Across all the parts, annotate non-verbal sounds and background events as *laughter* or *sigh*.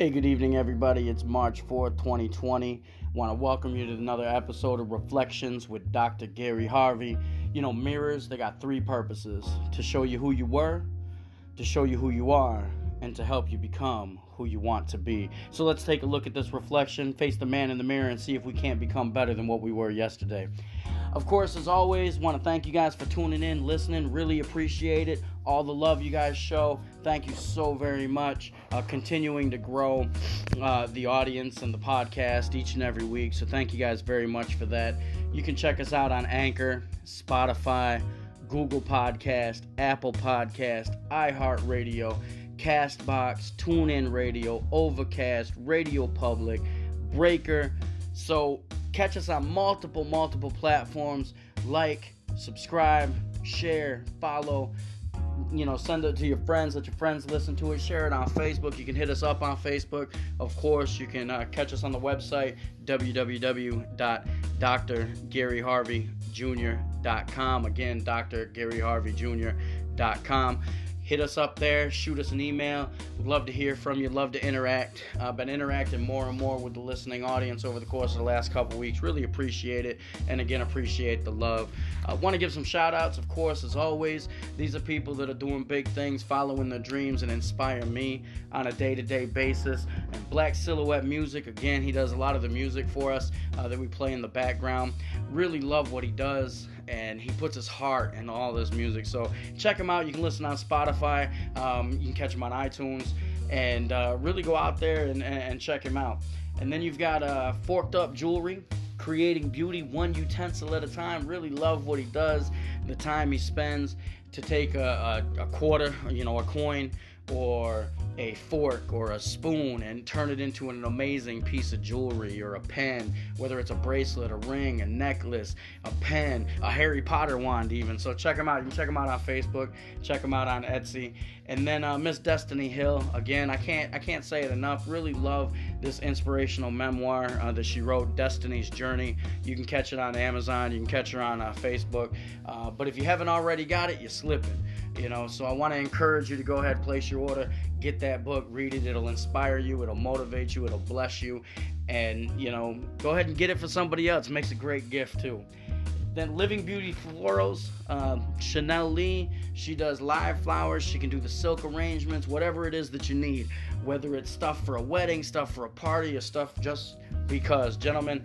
Hey, good evening, everybody. It's March 4th, 2020. Want to welcome you to another episode of Reflections with Dr. Gary Harvey. You know, mirrors, they got three purposes to show you who you were, to show you who you are, and to help you become who you want to be. So let's take a look at this reflection, face the man in the mirror, and see if we can't become better than what we were yesterday. Of course, as always, want to thank you guys for tuning in, listening. Really appreciate it. All the love you guys show. Thank you so very much. Uh, continuing to grow uh, the audience and the podcast each and every week. So thank you guys very much for that. You can check us out on Anchor, Spotify, Google Podcast, Apple Podcast, iHeartRadio, Castbox, TuneIn Radio, Overcast, Radio Public, Breaker. So catch us on multiple, multiple platforms. Like, subscribe, share, follow. You know, send it to your friends. Let your friends listen to it. Share it on Facebook. You can hit us up on Facebook. Of course, you can uh, catch us on the website www.drgaryharveyjr.com. Again, drgaryharveyjr.com hit us up there, shoot us an email. We'd love to hear from you, love to interact. I've been interacting more and more with the listening audience over the course of the last couple weeks. Really appreciate it, and again, appreciate the love. I want to give some shout outs, of course, as always. These are people that are doing big things, following their dreams, and inspire me on a day to day basis. And Black Silhouette Music, again, he does a lot of the music for us uh, that we play in the background. Really love what he does and he puts his heart in all this music. So check him out. You can listen on Spotify. Um, you can catch him on iTunes, and uh, really go out there and, and, check him out. And then you've got uh, Forked Up Jewelry, creating beauty one utensil at a time. Really love what he does, the time he spends to take a, a, a quarter, you know, a coin or a fork or a spoon and turn it into an amazing piece of jewelry or a pen, whether it's a bracelet, a ring, a necklace, a pen, a Harry Potter wand, even. So check them out. You can check them out on Facebook, check them out on Etsy, and then uh, Miss Destiny Hill. Again, I can't I can't say it enough. Really love this inspirational memoir uh, that she wrote, Destiny's Journey. You can catch it on Amazon. You can catch her on uh, Facebook. Uh, but if you haven't already got it, you're slipping you know so i want to encourage you to go ahead place your order get that book read it it'll inspire you it'll motivate you it'll bless you and you know go ahead and get it for somebody else it makes a great gift too then living beauty florals um, chanel lee she does live flowers she can do the silk arrangements whatever it is that you need whether it's stuff for a wedding stuff for a party or stuff just because gentlemen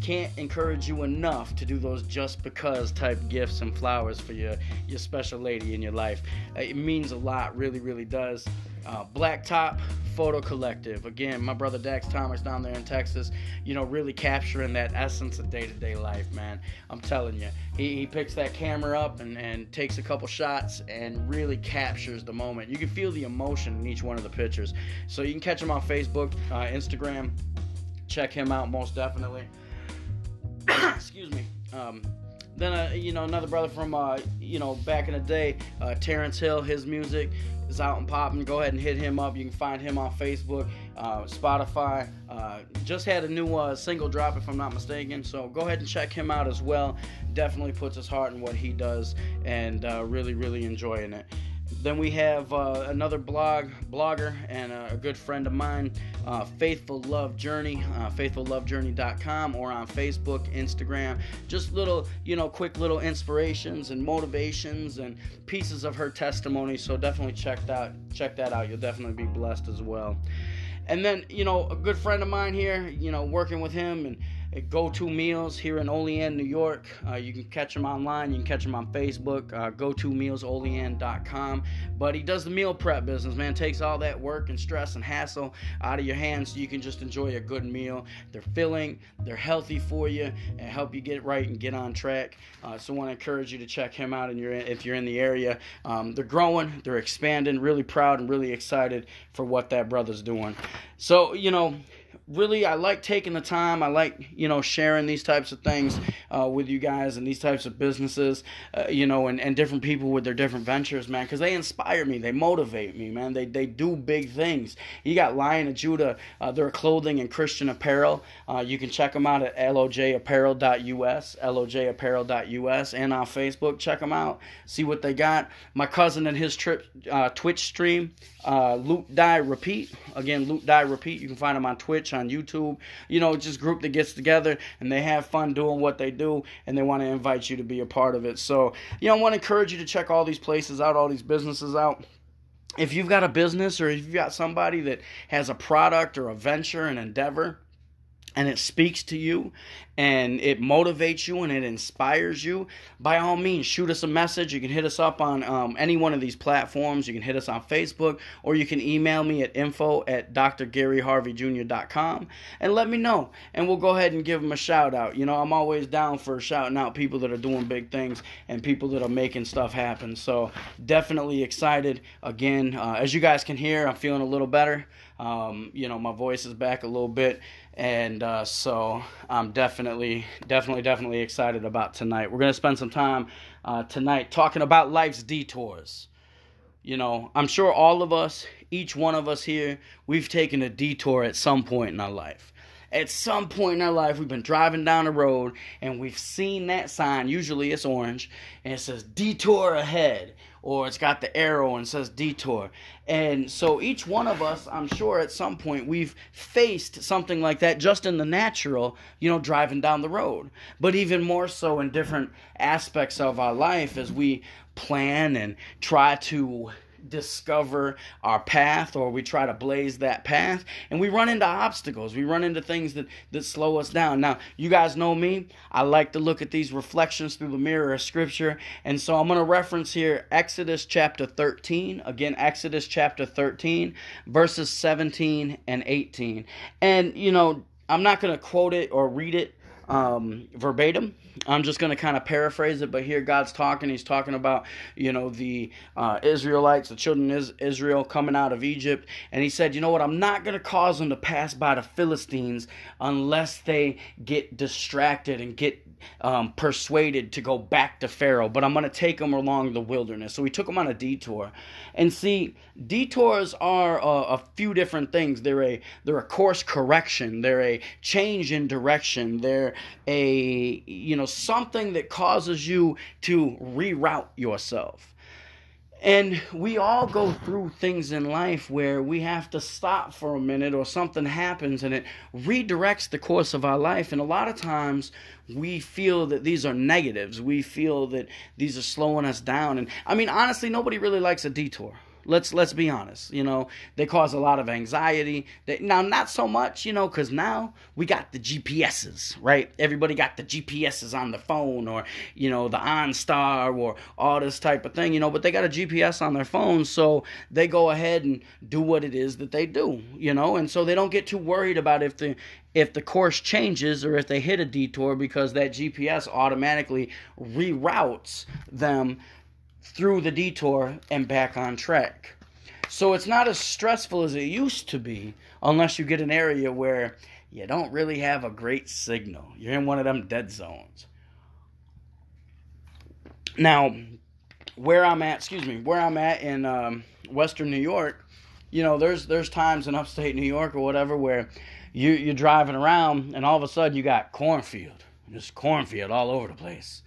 can't encourage you enough to do those just because type gifts and flowers for your your special lady in your life. Uh, it means a lot, really, really does. Uh, Blacktop Photo Collective. Again, my brother Dax Thomas down there in Texas, you know, really capturing that essence of day to day life, man. I'm telling you. He, he picks that camera up and, and takes a couple shots and really captures the moment. You can feel the emotion in each one of the pictures. So you can catch him on Facebook, uh, Instagram. Check him out most definitely. *coughs* excuse me. Um, then uh, you know another brother from uh, you know back in the day, uh, Terrence Hill. His music is out and popping. Go ahead and hit him up. You can find him on Facebook, uh, Spotify. Uh, just had a new uh, single drop, if I'm not mistaken. So go ahead and check him out as well. Definitely puts his heart in what he does, and really, really enjoying it. Then we have uh, another blog blogger and a, good friend of mine, uh, Faithful Love Journey, uh, faithfullovejourney.com, or on Facebook, Instagram. Just little, you know, quick little inspirations and motivations and pieces of her testimony. So definitely check that check that out. You'll definitely be blessed as well. And then, you know, a good friend of mine here, you know, working with him and Go To Meals here in Olean, New York. Uh, you can catch him online. You can catch him on Facebook, uh, go to mealsolean.com. But he does the meal prep business, man. Takes all that work and stress and hassle out of your hands so you can just enjoy a good meal. They're filling, they're healthy for you, and help you get right and get on track. Uh, so I want to encourage you to check him out in if you're in the area. Um, they're growing, they're expanding. Really proud and really excited for what that brother's doing. So, you know, really, I like taking the time. I like, you know, sharing these types of things uh, with you guys and these types of businesses, uh, you know, and, and different people with their different ventures, man, because they inspire me. They motivate me, man. They, they do big things. You got Lion of Judah, uh, their clothing and Christian apparel. Uh, you can check them out at lojapparel.us, lojapparel.us, and on Facebook. Check them out. See what they got. My cousin and his trip, uh, Twitch stream, uh, Loot Die Repeat. Again, Loot Die Repeat. You can find them on Twitch on YouTube. You know, just group that gets together and they have fun doing what they do and they want to invite you to be a part of it. So, you know, I want to encourage you to check all these places out, all these businesses out if you've got a business or if you've got somebody that has a product or a venture, an endeavor, and it speaks to you and it motivates you and it inspires you, by all means, shoot us a message. You can hit us up on um, any one of these platforms. You can hit us on Facebook or you can email me at info at drgaryharveyjr.com and let me know. And we'll go ahead and give them a shout out. You know, I'm always down for shouting out people that are doing big things and people that are making stuff happen. So definitely excited. Again, uh, as you guys can hear, I'm feeling a little better. Um, you know, my voice is back a little bit, and uh, so I'm definitely, definitely, definitely definitely excited about tonight. We're gonna spend some time uh, tonight talking about life's detours. You know, I'm sure all of us, each one of us here, we've taken a detour at some point in our life at some point in our life we've been driving down the road and we've seen that sign. Usually it's orange and it says detour ahead or it's got the arrow and says detour. And so each one of us i'm sure at some point we've faced something like that just in the natural you know driving down the road. But even more so in different aspects of our life as we plan and try to discover our path or we try to blaze that path and we run into obstacles. We run into things that that slow us down. Now you guys know me. I like to look at these reflections through the mirror of scripture. And so i'm going to reference here exodus chapter 13 again exodus chapter 13 verses 17 and 18 and you know i'm not going to quote it or read it um, verbatim. I'm just going to kind of paraphrase it, but here God's talking. He's talking about, you know, the uh, Israelites, the children of Israel coming out of Egypt. And he said, you know what? I'm not going to cause them to pass by the Philistines unless they get distracted and get um, persuaded to go back to Pharaoh, but I'm going to take them along the wilderness. So we took them on a detour. And see, detours are a, a few different things. They're a they're a course correction. They're a change in direction. They're a you know something that causes you to reroute yourself. And we all go through things in life where we have to stop for a minute or something happens and it redirects the course of our life. And a lot of times we feel that these are negatives. We feel that these are slowing us down. And I mean, honestly, nobody really likes a detour. Let's let's be honest. You know, they cause a lot of anxiety. They, now, not so much, you know, because now we got the GPSs, right? Everybody got the GPSs on the phone, or you know, the OnStar, or all this type of thing, you know. But they got a GPS on their phone, so they go ahead and do what it is that they do, you know, and so they don't get too worried about if the if the course changes or if they hit a detour because that GPS automatically reroutes them through the detour and back on track. So it's not as stressful as it used to be unless you get an area where you don't really have a great signal. You're in one of them dead zones. Now, where I'm at, excuse me, where I'm at in um, Western New York, you know, there's there's times in upstate New York or whatever where you you're driving around and all of a sudden you got cornfield, just cornfield all over the place,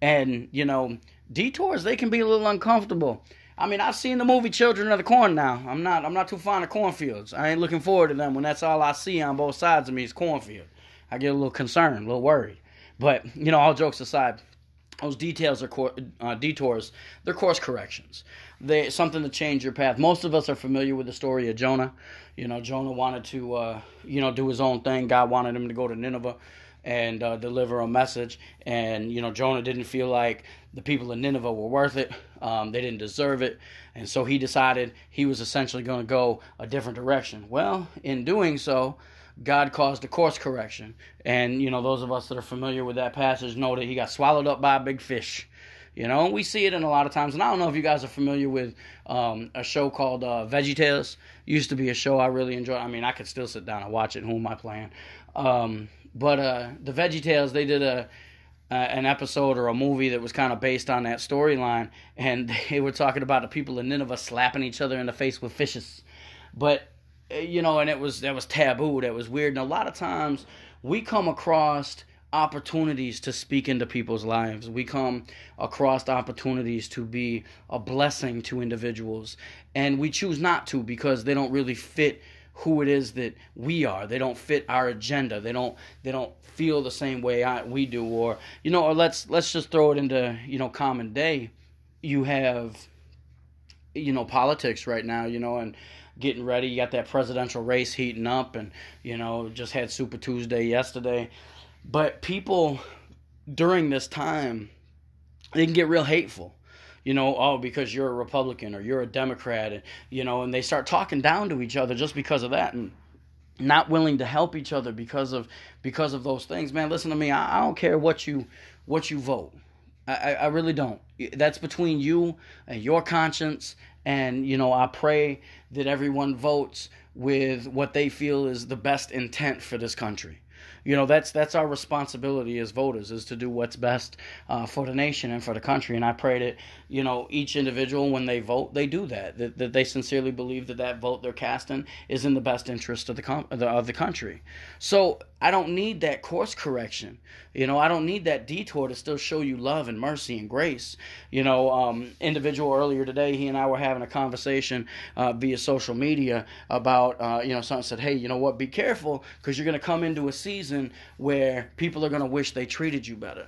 and you know detours they can be a little uncomfortable. I mean, I've seen the movie Children of the Corn now. I'm not I'm not too fond of cornfields. I ain't looking forward to them when that's all I see on both sides of me is cornfield. I get a little concerned, a little worried. But you know, all jokes aside, those details are cor- uh, detours. They're course corrections. They something to change your path. Most of us are familiar with the story of Jonah. You know, Jonah wanted to uh, you know do his own thing. God wanted him to go to Nineveh and uh, deliver a message. And you know, Jonah didn't feel like the people of Nineveh were worth it. Um, they didn't deserve it, and so he decided he was essentially going to go a different direction. Well, in doing so, God caused a course correction, and you know, those of us that are familiar with that passage know that he got swallowed up by a big fish You know, we see it in a lot of times. And I don't know if you guys are familiar with um, a show called uh, Veggie Tales. Used to be a show I really enjoyed. I mean, I could still sit down and watch it. Who am I playing? Um, but uh, the Veggie Tales, they did a uh, an episode or a movie that was kind of based on that storyline, and *laughs* they were talking about the people in Nineveh slapping each other in the face with fishes. But uh, you know, and it was that was taboo. That was weird. And a lot of times we come across opportunities to speak into people's lives. We come across opportunities to be a blessing to individuals, and we choose not to because they don't really fit who it is that we are. They don't fit our agenda. They don't they don't feel the same way I, we do or you know or let's let's just throw it into, you know, common day. You have you know politics right now, you know, and getting ready. You got that presidential race heating up and you know, just had Super Tuesday yesterday. But people during this time they can get real hateful you know, oh, because you're a Republican or you're a Democrat, and you know, and they start talking down to each other just because of that, and not willing to help each other because of because of those things. Man, listen to me. I, I don't care what you what you vote. I, I really don't. That's between you and your conscience. And you know, I pray that everyone votes with what they feel is the best intent for this country you know that's that's our responsibility as voters is to do what's best uh, for the nation and for the country. And i pray that you know each individual when they vote they do that that, that they sincerely believe that that vote they're casting is in the best interest of the, com- of the country. So i don't need that course correction. You know i don't need that detour to still show you love and mercy and grace. You know um, individual earlier today he and i were having a conversation uh, via social media about uh, you know someone said hey you know what? Be careful because you're going to come into a season season where people are going to wish they treated you better.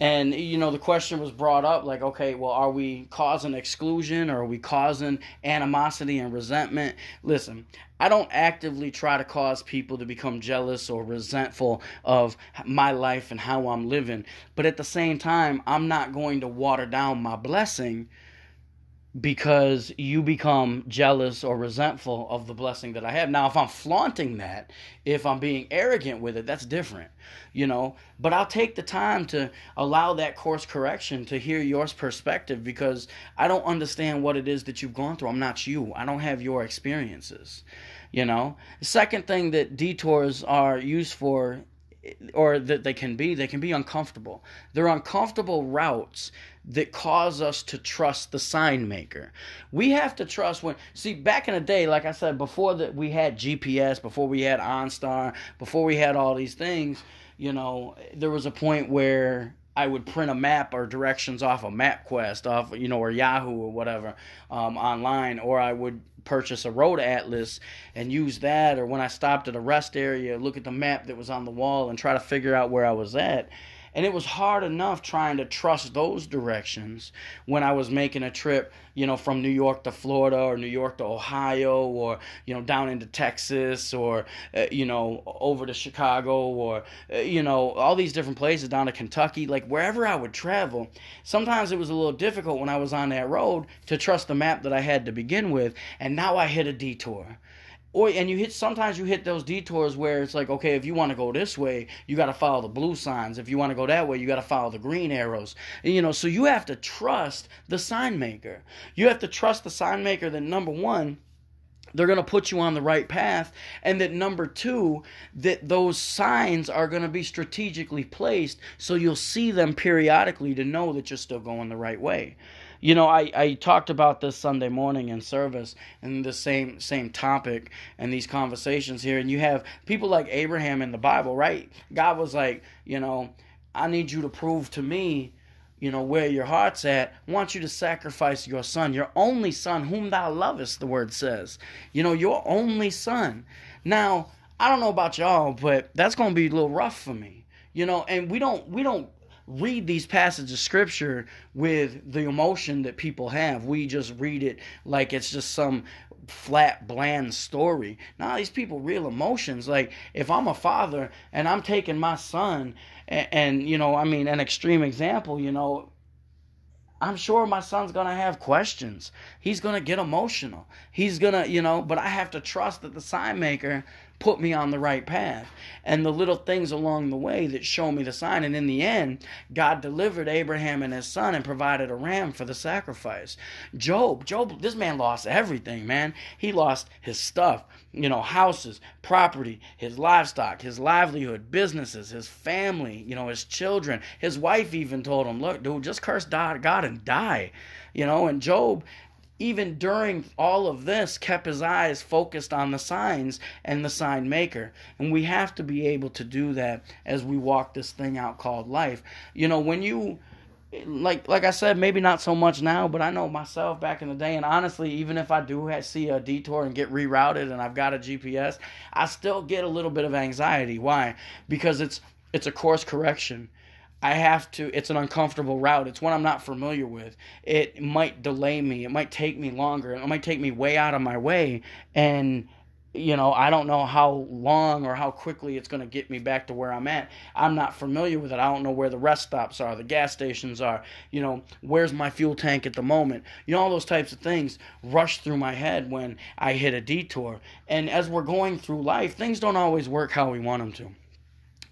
And you know, the question was brought up like, okay, well, are we causing exclusion or are we causing animosity and resentment? Listen, I don't actively try to cause people to become jealous or resentful of my life and how I'm living. But at the same time, I'm not going to water down my blessing because you become jealous or resentful of the blessing that I have. Now, if I'm flaunting that, if I'm being arrogant with it, that's different, you know. But I'll take the time to allow that course correction to hear your perspective because I don't understand what it is that you've gone through. I'm not you, I don't have your experiences, you know. The second thing that detours are used for or that they can be, they can be uncomfortable. They're uncomfortable routes that cause us to trust the sign maker. We have to trust when see back in the day, like I said, before that we had GPS, before we had OnStar, before we had all these things, you know, there was a point where I would print a map or directions off of MapQuest, off you know, or Yahoo or whatever, um, online, or I would purchase a road atlas and use that or when I stopped at a rest area look at the map that was on the wall and try to figure out where I was at and it was hard enough trying to trust those directions when I was making a trip, you know, from New York to Florida or New York to Ohio or, you know, down into Texas or, uh, you know, over to Chicago or, uh, you know, all these different places down to Kentucky. Like wherever I would travel, sometimes it was a little difficult when I was on that road to trust the map that I had to begin with. And now I hit a detour or and you hit sometimes you hit those detours where it's like okay if you want to go this way you got to follow the blue signs. If you want to go that way you got to follow the green arrows. You know so you have to trust the sign maker. You have to trust the sign maker that number one they're going to put you on the right path and that number two that those signs are going to be strategically placed so you'll see them periodically to know that you're still going the right way you know, I, I talked about this Sunday morning in service and the same same topic and these conversations here, and you have people like Abraham in the Bible, right? God was like, you know, I need you to prove to me, you know, where your heart's at. Want you to sacrifice your son, your only son, whom thou lovest, the word says. You know, your only son. Now, I don't know about y'all, but that's gonna be a little rough for me. You know, and we don't we don't read these passages of scripture with the emotion that people have. We just read it like it's just some flat, bland story. Now, these people real emotions. Like, if I'm a father and I'm taking my son, and, and you know, I mean, an extreme example, you know, I'm sure my son's gonna have questions. He's gonna get emotional. He's gonna, you know, but I have to trust that the sign maker put me on the right path. And the little things along the way that show me the sign. And in the end, God delivered Abraham and his son and provided a ram for the sacrifice. Job, Job, this man lost everything, man. He lost his stuff, you know, houses, property, his livestock, his livelihood, businesses, his family, you know, his children. His wife even told him, look, dude, just curse God and die. You know, and Job, even during all of this, kept his eyes focused on the signs and the sign maker. And we have to be able to do that as we walk this thing out called life. You know, when you like like I said, maybe not so much now, but I know myself back in the day, and honestly, even if I do see a detour and get rerouted and I've got a GPS, I still get a little bit of anxiety. Why? Because it's it's a course correction. I have to, it's an uncomfortable route. It's one I'm not familiar with. It might delay me. It might take me longer. It might take me way out of my way. And, you know, I don't know how long or how quickly it's going to get me back to where I'm at. I'm not familiar with it. I don't know where the rest stops are, the gas stations are, you know, where's my fuel tank at the moment. You know, all those types of things rush through my head when I hit a detour. And as we're going through life, things don't always work how we want them to.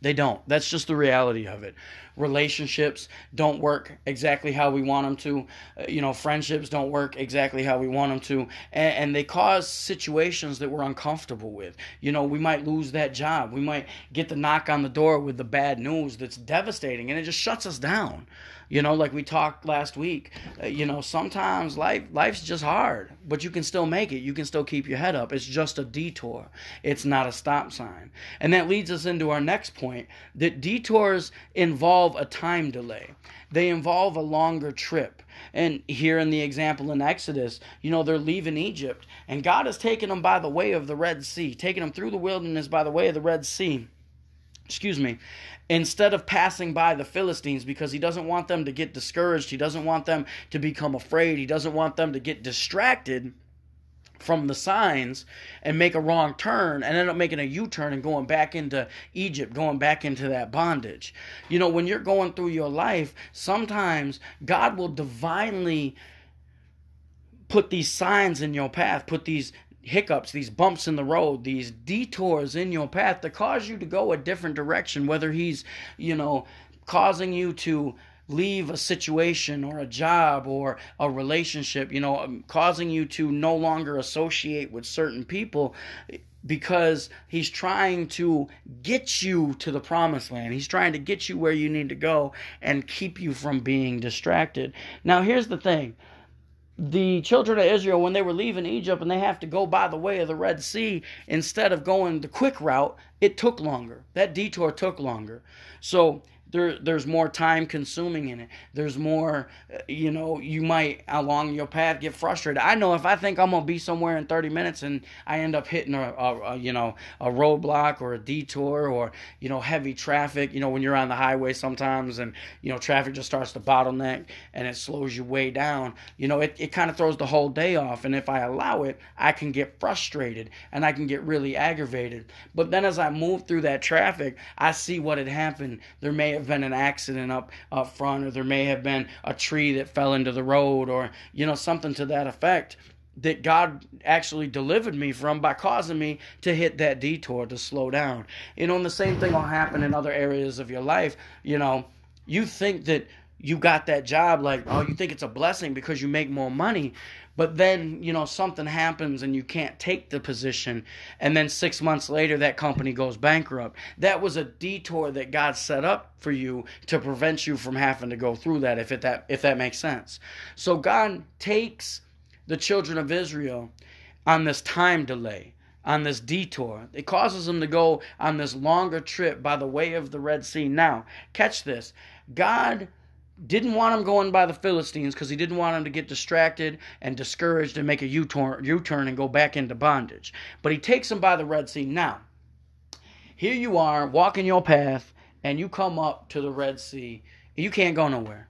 They don't. That's just the reality of it. Relationships don't work exactly how we want them to. Uh, you know, friendships don't work exactly how we want them to. And, and, they cause situations that we're uncomfortable with. You know, we might lose that job. We might get the knock on the door with the bad news that's devastating and it just shuts us down. You know, like we talked last week, uh, you know, sometimes life life's just hard, but you can still make it. You can still keep your head up. It's just a detour. It's not a stop sign. And that leads us into our next point that detours involve a time delay. They involve a longer trip. And here in the example in Exodus, you know, they're leaving Egypt, and God has taken them by the way of the Red Sea, taking them through the wilderness by the way of the Red Sea excuse me, instead of passing by the Philistines because he doesn't want them to get discouraged, he doesn't want them to become afraid, he doesn't want them to get distracted from the signs and make a wrong turn and end up making a U-turn and going back into Egypt, going back into that bondage. You know, when you're going through your life, sometimes God will divinely put these signs in your path, put these hiccups, these bumps in the road, these detours in your path to cause you to go a different direction, whether he's, you know, causing you to leave a situation or a job or a relationship, you know, um, causing you to no longer associate with certain people because he's trying to get you to the promised land. He's trying to get you where you need to go and keep you from being distracted. Now, here's the thing the children of Israel, when they were leaving Egypt and they have to go by the way of the Red Sea, instead of going the quick route, it took longer. That detour took longer. So there there's more time consuming in it. There's more uh, you know you might along your path get frustrated. I know if i think i'm gonna be somewhere in 30 minutes and i end up hitting a, a, a, you know a roadblock or a detour or you know heavy traffic you know when you're on the highway sometimes and you know traffic just starts to bottleneck and it slows you way down you know it, it kind of throws the whole day off. And if i allow it i can get frustrated and i can get really aggravated. But then as i move through that traffic i see what had happened. There may have been an accident up up front, or there may have been a tree that fell into the road, or you know something to that effect that God actually delivered me from by causing me to hit that detour to slow down. You know, and the same thing will happen in other areas of your life. You know, you think that you got that job like oh you think it's a blessing because you make more money but then you know something happens and you can't take the position and then 6 months later that company goes bankrupt that was a detour that God set up for you to prevent you from having to go through that if it that if that makes sense so God takes the children of Israel on this time delay on this detour. It causes them to go on this longer trip by the way of the Red Sea. Now, catch this. God didn't want him going by the Philistines because he didn't want him to get distracted and discouraged and make a U-turn, U-turn and go back into bondage. But he takes him by the Red Sea. Now, here you are walking your path and you come up to the Red Sea. you can't go nowhere.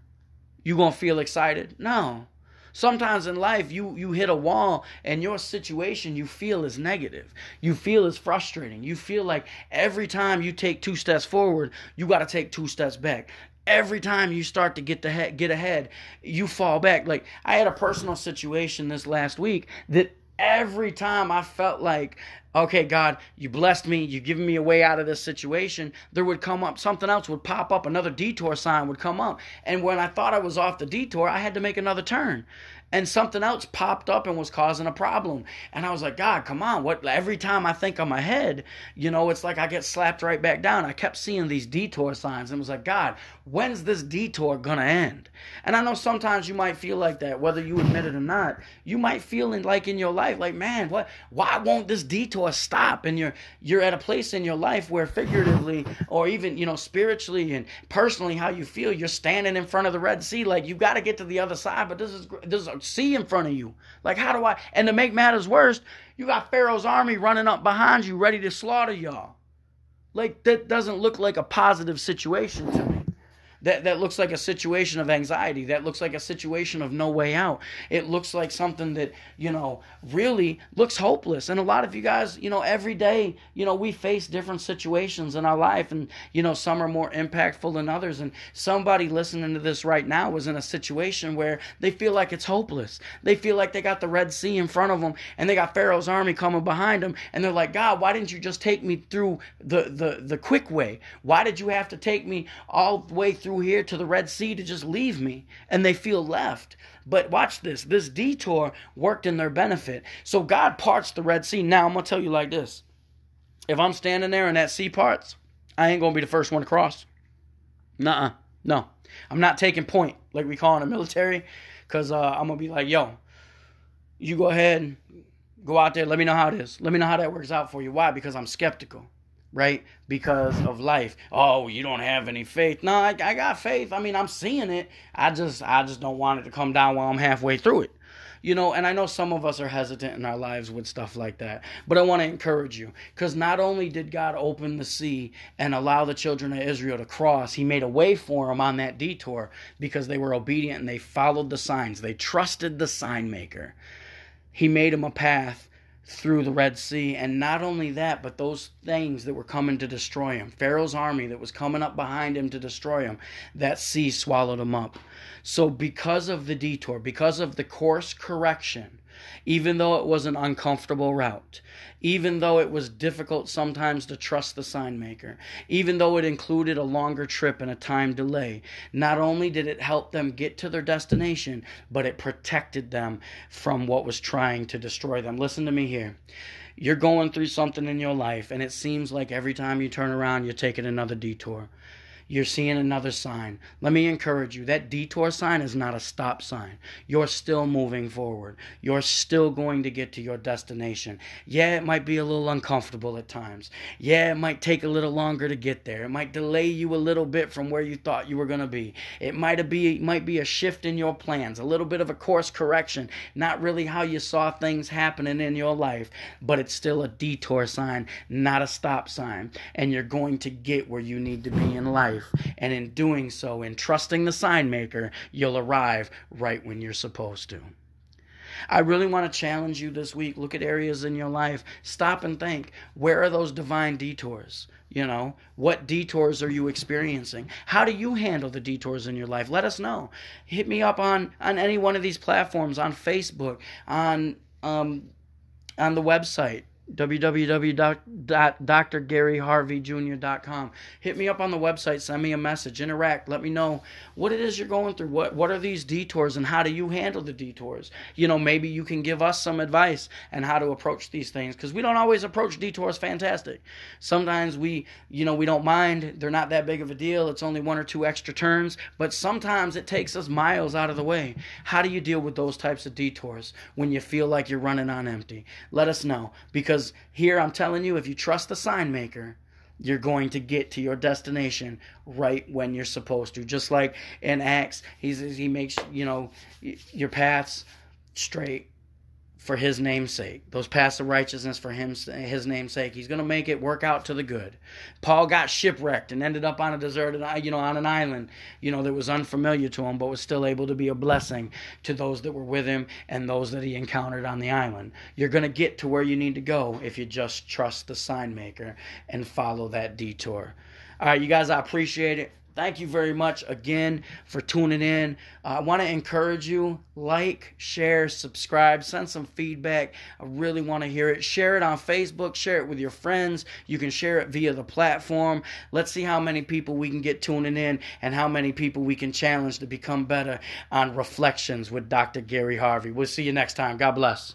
You gonna feel excited? No. Sometimes in life, you, you hit a wall and your situation you feel is negative. You feel is frustrating. You feel like every time you take two steps forward, you got to take two steps back every time you start to get the get ahead, you fall back. Like I had a personal situation this last week that every time I felt like, okay, God, you blessed me, you've given me a way out of this situation, there would come up, something else would pop up, another detour sign would come up. And when I thought I was off the detour, I had to make another turn and something else popped up and was causing a problem. And I was like, God, come on. What every time I think I'm ahead, you know, it's like I get slapped right back down. I kept seeing these detour signs and was like, God, when's this detour gonna end? And I know sometimes you might feel like that, whether you admit it or not. You might feel in like in your life, like, man, what why won't this detour stop? And you're you're at a place in your life where figuratively or even, you know, spiritually and personally how you feel, you're standing in front of the Red Sea, like you gotta get to the other side, but this is this is sea in front of you. Like, how do I? And to make matters worse, you got Pharaoh's army running up behind you, ready to slaughter y'all. Like, that doesn't look like a positive situation to me that, that looks like a situation of anxiety that looks like a situation of no way out. It looks like something that you know really looks hopeless. And a lot of you guys you know every day you know we face different situations in our life and you know some are more impactful than others. And somebody listening to this right now was in a situation where they feel like it's hopeless. They feel like they got the red sea in front of them and they got pharaoh's army coming behind them and they're like god why didn't you just take me through the the, the quick way? Why did you have to take me all the way through through here to the Red Sea to just leave me, and they feel left. But watch this this detour worked in their benefit. So God parts the Red Sea. Now, I'm going to tell you like this if I'm standing there and that sea parts, I ain't going to be the first one to cross. Nuh No. I'm not taking point like we call in the military because uh, I'm going to be like, yo, you go ahead, go out there, let me know how it is. Let me know how that works out for you. Why? Because I'm skeptical right? Because of life. Oh, you don't have any faith. No, I, I got faith. I mean, I'm seeing it. I just I just don't want it to come down while I'm halfway through it. You know, and I know some of us are hesitant in our lives with stuff like that. But I want to encourage you because not only did God open the sea and allow the children of Israel to cross, He made a way for them on that detour because they were obedient and they followed the signs. They trusted the sign maker. He made them a path through the Red Sea. And not only that, but those things that were coming to destroy him, Pharaoh's army that was coming up behind him to destroy him, that sea swallowed him up. So, because of the detour, because of the course correction, even though it was an uncomfortable route, even though it was difficult sometimes to trust the sign maker, even though it included a longer trip and a time delay. Not only did it help them get to their destination, but it protected them from what was trying to destroy them. Listen to me here. You're going through something in your life, and it seems like every time you turn around, you're taking another detour you're seeing another sign. Let me encourage you that detour sign is not a stop sign. You're still moving forward. You're still going to get to your destination. Yeah, it might be a little uncomfortable at times. Yeah, it might take a little longer to get there. It might delay you a little bit from where you thought you were going to be. It might be might be a shift in your plans, a little bit of a course correction, not really how you saw things happening in your life, but it's still a detour sign, not a stop sign, and you're going to get where you need to be in life life. And in doing so, in trusting the sign maker, you'll arrive right when you're supposed to. I really want to challenge you this week. Look at areas in your life. Stop and think where are those divine detours? You know, what detours are you experiencing? How do you handle the detours in your life? Let us know. Hit me up on on any one of these platforms, on Facebook, on um, on the website www.drgaryharveyjr.com. Hit me up on the website, send me a message, interact, let me know what it is you're going through. What what are these detours and how do you handle the detours? You know, maybe you can give us some advice and how to approach these things cuz we don't always approach detours fantastic. Sometimes we, you know, we don't mind, they're not that big of a deal. It's only one or two extra turns, but sometimes it takes us miles out of the way. How do you deal with those types of detours when you feel like you're running on empty? Let us know because because here I'm telling you, if you trust the sign maker, you're going to get to your destination right when you're supposed to. Just like in Acts, he's, he makes, you know, your paths straight for his name's sake. Those paths of righteousness for him, his name's sake. He's going to make it work out to the good. Paul got shipwrecked and ended up on a deserted, you know, on an island, you know, that was unfamiliar to him, but was still able to be a blessing to those that were with him and those that he encountered on the island. You're going to get to where you need to go if you just trust the sign maker and follow that detour. All right, you guys, I appreciate it. Thank you very much again for tuning in. Uh, I want to encourage you like, share, subscribe, send some feedback. I really want to hear it. Share it on Facebook, share it with your friends. You can share it via the platform. Let's see how many people we can get tuning in and how many people we can challenge to become better on Reflections with Dr. Gary Harvey. We'll see you next time. God bless.